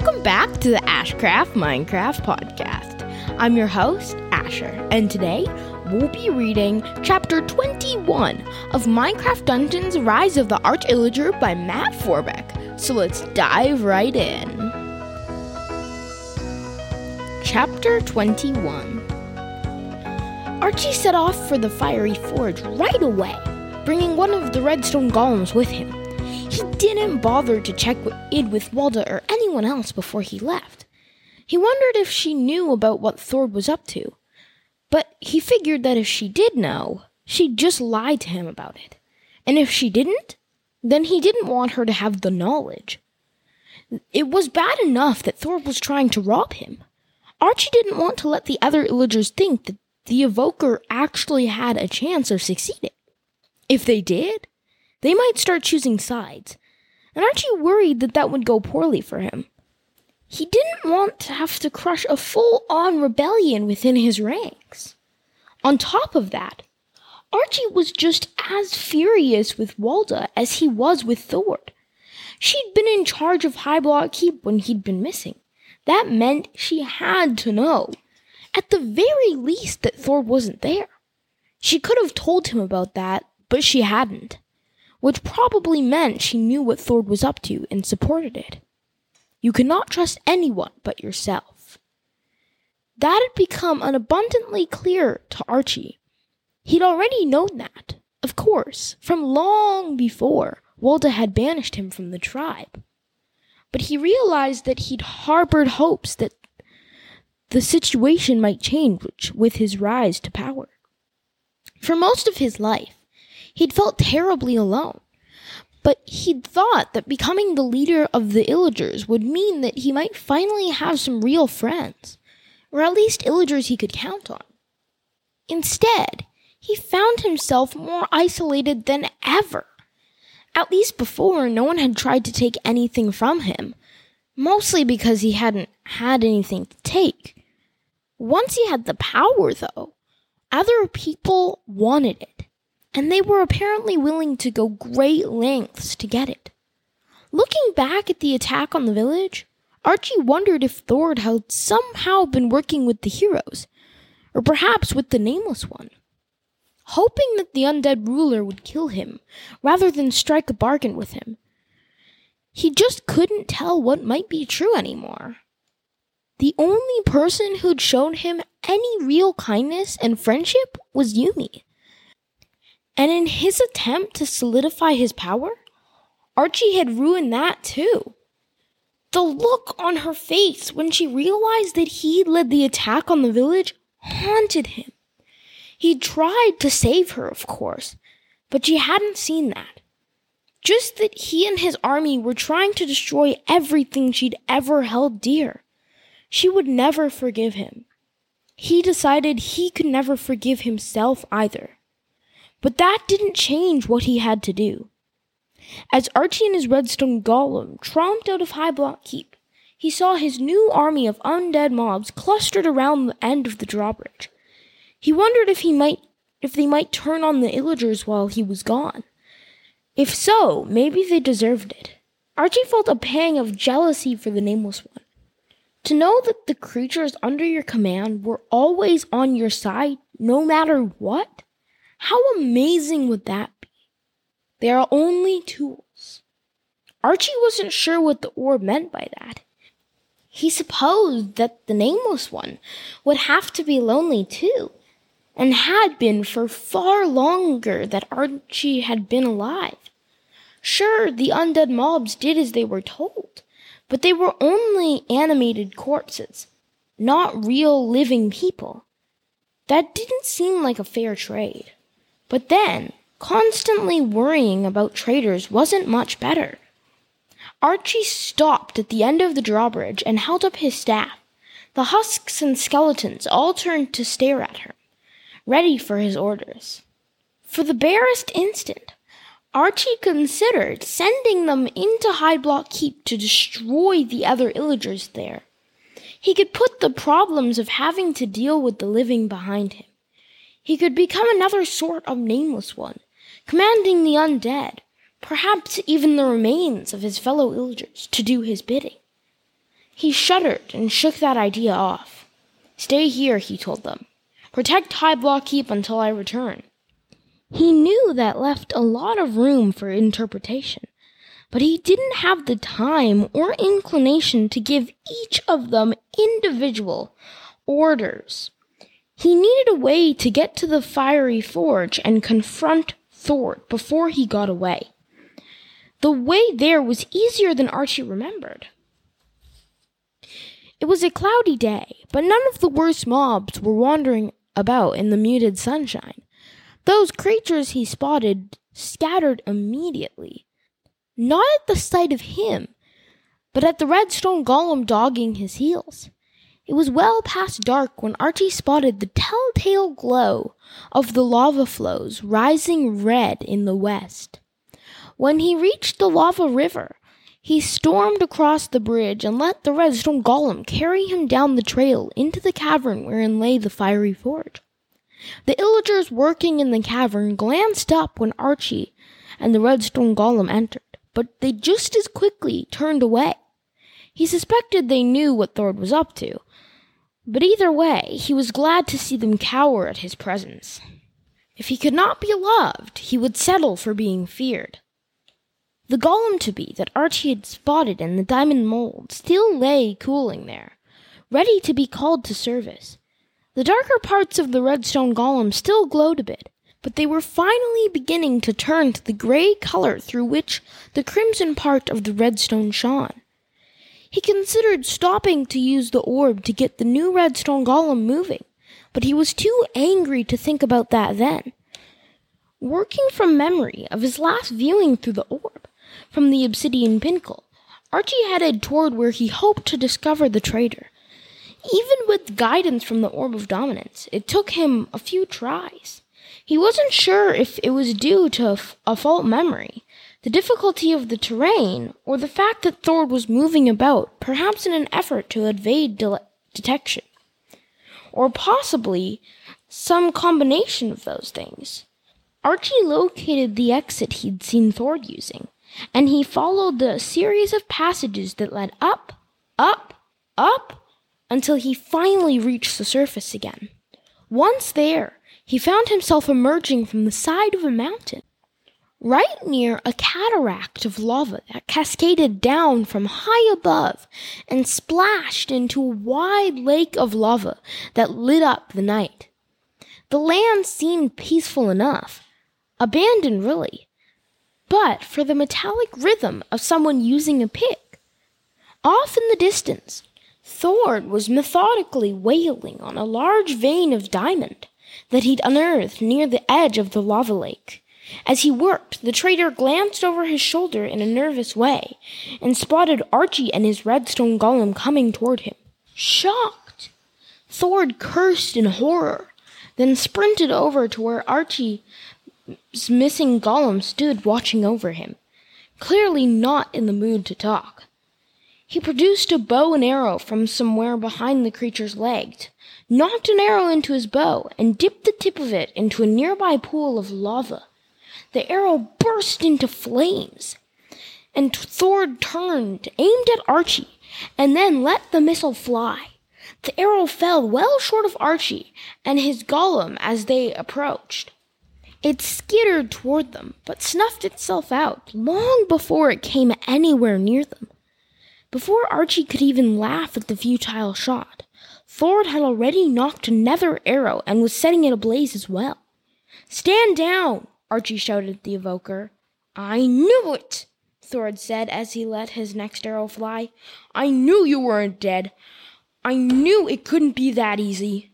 Welcome back to the Ashcraft Minecraft podcast. I'm your host, Asher, and today we'll be reading chapter 21 of Minecraft Dungeons Rise of the Arch Illager by Matt Forbeck. So let's dive right in. Chapter 21 Archie set off for the fiery forge right away, bringing one of the redstone golems with him. He didn't bother to check in with Walda or anyone else before he left. He wondered if she knew about what Thord was up to, but he figured that if she did know, she'd just lie to him about it. And if she didn't, then he didn't want her to have the knowledge. It was bad enough that Thord was trying to rob him. Archie didn't want to let the other Illagers think that the evoker actually had a chance of succeeding. If they did, they might start choosing sides, and Archie worried that that would go poorly for him. He didn't want to have to crush a full on rebellion within his ranks. On top of that, Archie was just as furious with Walda as he was with Thord. She'd been in charge of High Block Keep when he'd been missing. That meant she had to know at the very least that Thord wasn't there. She could have told him about that, but she hadn't, which probably meant she knew what Thord was up to and supported it. You cannot trust anyone but yourself. That had become abundantly clear to Archie. He'd already known that, of course, from long before Walda had banished him from the tribe. But he realized that he'd harbored hopes that the situation might change with his rise to power. For most of his life, he'd felt terribly alone. But he'd thought that becoming the leader of the Illagers would mean that he might finally have some real friends, or at least Illagers he could count on. Instead, he found himself more isolated than ever. At least before, no one had tried to take anything from him, mostly because he hadn't had anything to take. Once he had the power, though, other people wanted it, and they were apparently willing to go great lengths to get it. Looking back at the attack on the village, Archie wondered if Thord had somehow been working with the heroes, or perhaps with the Nameless One. Hoping that the undead ruler would kill him rather than strike a bargain with him, he just couldn't tell what might be true anymore. The only person who'd shown him any real kindness and friendship was Yuumi. And in his attempt to solidify his power, Archie had ruined that too. The look on her face when she realized that he led the attack on the village haunted him. He tried to save her, of course, but she hadn't seen that. Just that he and his army were trying to destroy everything she'd ever held dear. She would never forgive him. He decided he could never forgive himself either. But that didn't change what he had to do. As Archie and his redstone golem tromped out of High Block Keep, he saw his new army of undead mobs clustered around the end of the drawbridge. He wondered if he might if they might turn on the illagers while he was gone. If so, maybe they deserved it. Archie felt a pang of jealousy for the nameless one. To know that the creatures under your command were always on your side, no matter what? How amazing would that be? They are only tools. Archie wasn't sure what the orb meant by that. He supposed that the Nameless One would have to be lonely too, and had been for far longer than Archie had been alive. Sure, the undead mobs did as they were told, but they were only animated corpses, not real living people. That didn't seem like a fair trade. But then, constantly worrying about traitors wasn't much better. Archie stopped at the end of the drawbridge and held up his staff. The husks and skeletons all turned to stare at him, ready for his orders. For the barest instant, Archie considered sending them into High Block Keep to destroy the other illagers there. He could put the problems of having to deal with the living behind him. He could become another sort of nameless one, commanding the undead, perhaps even the remains of his fellow illagers, to do his bidding. He shuddered and shook that idea off. Stay here, he told them. Protect High Block Keep until I return. He knew that left a lot of room for interpretation, but he didn't have the time or inclination to give each of them individual orders. He needed a way to get to the fiery forge and confront Thord before he got away. The way there was easier than Archie remembered. It was a cloudy day, but none of the worst mobs were wandering about in the muted sunshine. Those creatures he spotted scattered immediately, not at the sight of him, but at the redstone golem dogging his heels. It was well past dark when Archie spotted the telltale glow of the lava flows rising red in the west. When he reached the lava river, he stormed across the bridge and let the redstone golem carry him down the trail into the cavern wherein lay the fiery forge. The illagers working in the cavern glanced up when Archie and the redstone golem entered, but they just as quickly turned away. He suspected they knew what Thord was up to, but either way, he was glad to see them cower at his presence. If he could not be loved, he would settle for being feared. The golem to be that Archie had spotted in the diamond mold still lay cooling there, ready to be called to service. The darker parts of the redstone golem still glowed a bit, but they were finally beginning to turn to the gray color through which the crimson part of the redstone shone. He considered stopping to use the orb to get the new redstone golem moving, but he was too angry to think about that then. Working from memory of his last viewing through the orb from the obsidian pinnacle, Archie headed toward where he hoped to discover the traitor. Even with guidance from the Orb of Dominance, it took him a few tries. He wasn't sure if it was due to a fault memory, the difficulty of the terrain, or the fact that Thord was moving about, perhaps in an effort to evade de- detection. Or possibly some combination of those things. Archie located the exit he'd seen Thord using, and he followed the series of passages that led up, up, up, until he finally reached the surface again. Once there, he found himself emerging from the side of a mountain right near a cataract of lava that cascaded down from high above and splashed into a wide lake of lava that lit up the night. The land seemed peaceful enough, abandoned really, but for the metallic rhythm of someone using a pick. Off in the distance, Thord was methodically wailing on a large vein of diamond that he'd unearthed near the edge of the lava lake. As he worked, the traitor glanced over his shoulder in a nervous way and spotted Archie and his redstone golem coming toward him. Shocked, Thord cursed in horror, then sprinted over to where Archie's missing golem stood watching over him, clearly not in the mood to talk. He produced a bow and arrow from somewhere behind the creature's legs, nocked an arrow into his bow, and dipped the tip of it into a nearby pool of lava. The arrow burst into flames, and Thord turned, aimed at Archie, and then let the missile fly. The arrow fell well short of Archie and his golem as they approached. It skittered toward them, but snuffed itself out long before it came anywhere near them. Before Archie could even laugh at the futile shot, Thord had already nocked another arrow and was setting it ablaze as well. Stand down! Archie shouted at the evoker. I knew it, Thord said as he let his next arrow fly. I knew you weren't dead. I knew it couldn't be that easy.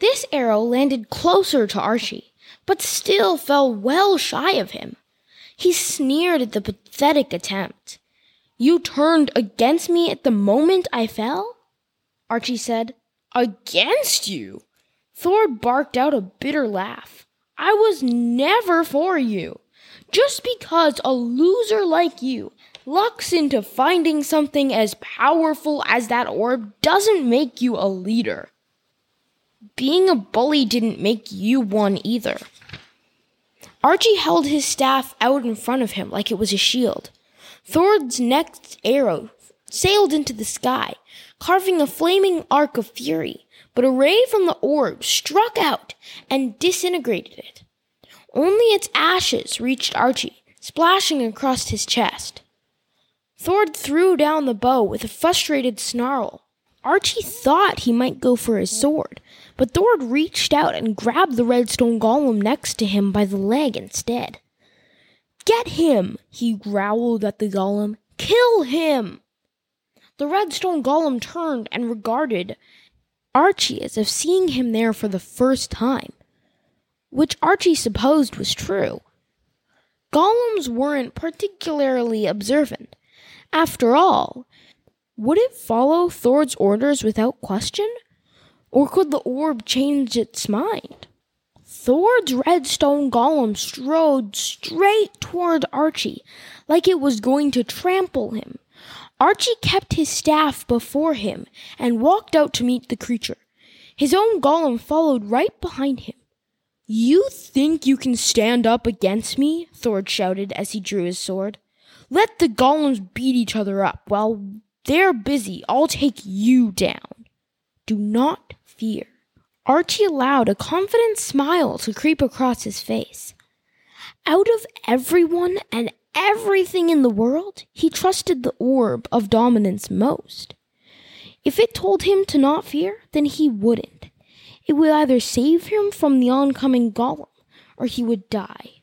This arrow landed closer to Archie, but still fell well shy of him. He sneered at the pathetic attempt. You turned against me at the moment I fell? Archie said. Against you? Thord barked out a bitter laugh. I was never for you. Just because a loser like you lucks into finding something as powerful as that orb doesn't make you a leader. Being a bully didn't make you one either. Archie held his staff out in front of him like it was a shield. Thord's next arrow sailed into the sky, carving a flaming arc of fury, but a ray from the orb struck out and disintegrated it. Only its ashes reached Archie, splashing across his chest. Thord threw down the bow with a frustrated snarl. Archie thought he might go for his sword, but Thord reached out and grabbed the redstone golem next to him by the leg instead. Get him, he growled at the golem. Kill him! The redstone golem turned and regarded Archie as if seeing him there for the first time which Archie supposed was true. Golems weren't particularly observant. After all, would it follow Thord's orders without question? Or could the orb change its mind? Thord's redstone golem strode straight toward Archie, like it was going to trample him. Archie kept his staff before him and walked out to meet the creature. His own golem followed right behind him. You think you can stand up against me? Thord shouted as he drew his sword. Let the golems beat each other up. While they're busy, I'll take you down. Do not fear. Archie allowed a confident smile to creep across his face. Out of everyone and everything in the world, he trusted the orb of dominance most. If it told him to not fear, then he wouldn't. It would either save him from the oncoming golem, or he would die.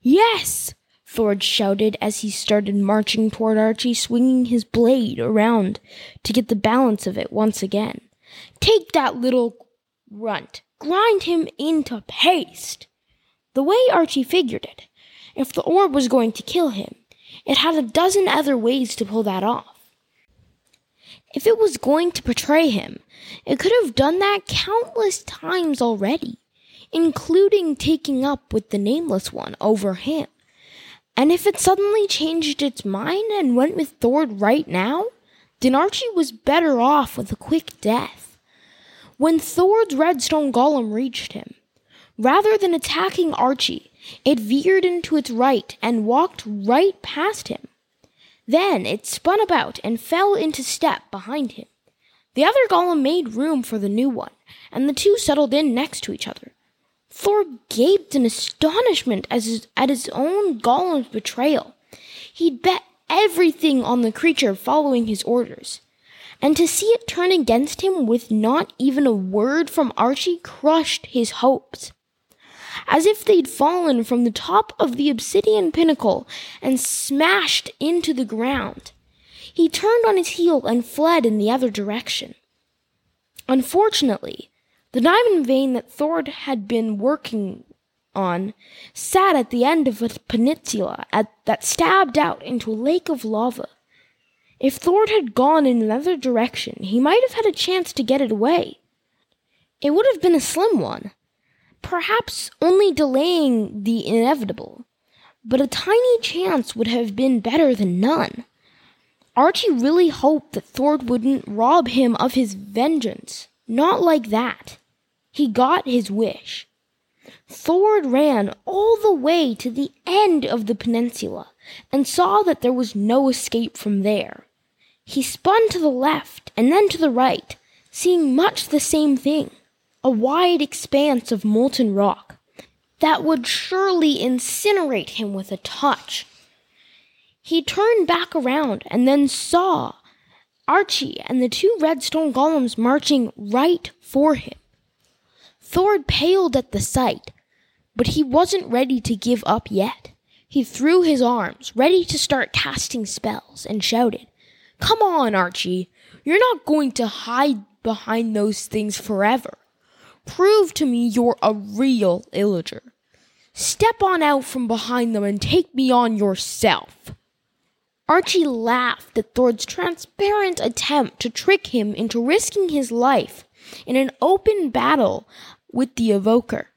Yes! Thord shouted as he started marching toward Archie, swinging his blade around to get the balance of it once again. Take that little runt. Grind him into paste. The way Archie figured it, if the orb was going to kill him, it had a dozen other ways to pull that off. If it was going to betray him, it could have done that countless times already, including taking up with the Nameless One over him. And if it suddenly changed its mind and went with Thord right now, then Archie was better off with a quick death. When Thord's redstone golem reached him, rather than attacking Archie, it veered into its right and walked right past him. Then it spun about and fell into step behind him. The other golem made room for the new one, and the two settled in next to each other. Thord gaped in astonishment his, at his own golem's betrayal. He'd bet everything on the creature following his orders. And to see it turn against him with not even a word from Archie crushed his hopes as if they'd fallen from the top of the obsidian pinnacle and smashed into the ground. He turned on his heel and fled in the other direction. Unfortunately, the diamond vein that Thord had been working on sat at the end of a peninsula at, that stabbed out into a lake of lava. If Thord had gone in another direction, he might have had a chance to get it away. It would have been a slim one, perhaps only delaying the inevitable, but a tiny chance would have been better than none. Archie really hoped that Thord wouldn't rob him of his vengeance. Not like that. He got his wish. Thord ran all the way to the end of the peninsula and saw that there was no escape from there. He spun to the left and then to the right, seeing much the same thing a wide expanse of molten rock that would surely incinerate him with a touch. He turned back around and then saw Archie and the two redstone golems marching right for him. Thord paled at the sight, but he wasn't ready to give up yet. He threw his arms, ready to start casting spells, and shouted, Come on, Archie. You're not going to hide behind those things forever. Prove to me you're a real illager. Step on out from behind them and take me on yourself. Archie laughed at Thord's transparent attempt to trick him into risking his life in an open battle with the evoker.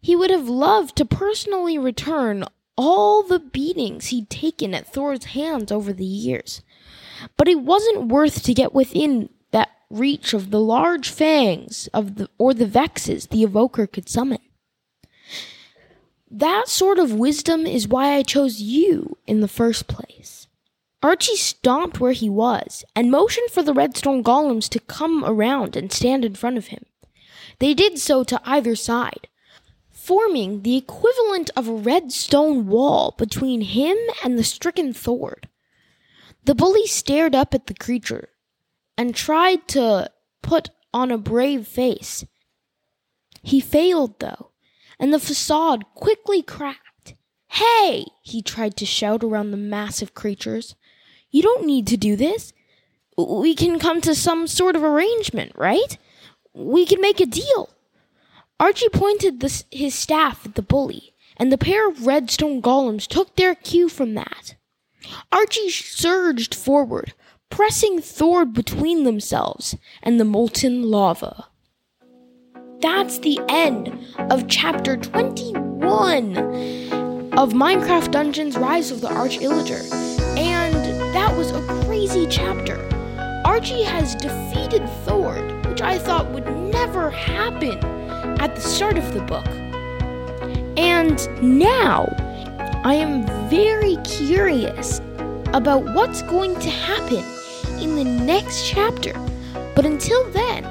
He would have loved to personally return all the beatings he'd taken at Thord's hands over the years, but it wasn't worth to get within reach of the large fangs of the or the vexes the evoker could summon. That sort of wisdom is why I chose you in the first place. Archie stomped where he was and motioned for the redstone golems to come around and stand in front of him. They did so to either side, forming the equivalent of a red stone wall between him and the stricken Thord. The bully stared up at the creature and tried to put on a brave face. He failed, though, and the facade quickly cracked. Hey! he tried to shout around the massive creatures. You don't need to do this. We can come to some sort of arrangement, right? We can make a deal. Archie pointed the, his staff at the bully, and the pair of redstone golems took their cue from that. Archie surged forward, pressing Thord between themselves and the molten lava. That's the end of chapter 21 of Minecraft Dungeons Rise of the Arch Illager. And that was a crazy chapter. Archie has defeated Thord, which I thought would never happen at the start of the book. And now I am very curious about what's going to happen in the next chapter. But until then,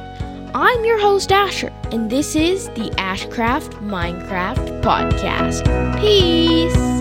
I'm your host, Asher, and this is the Ashcraft Minecraft Podcast. Peace!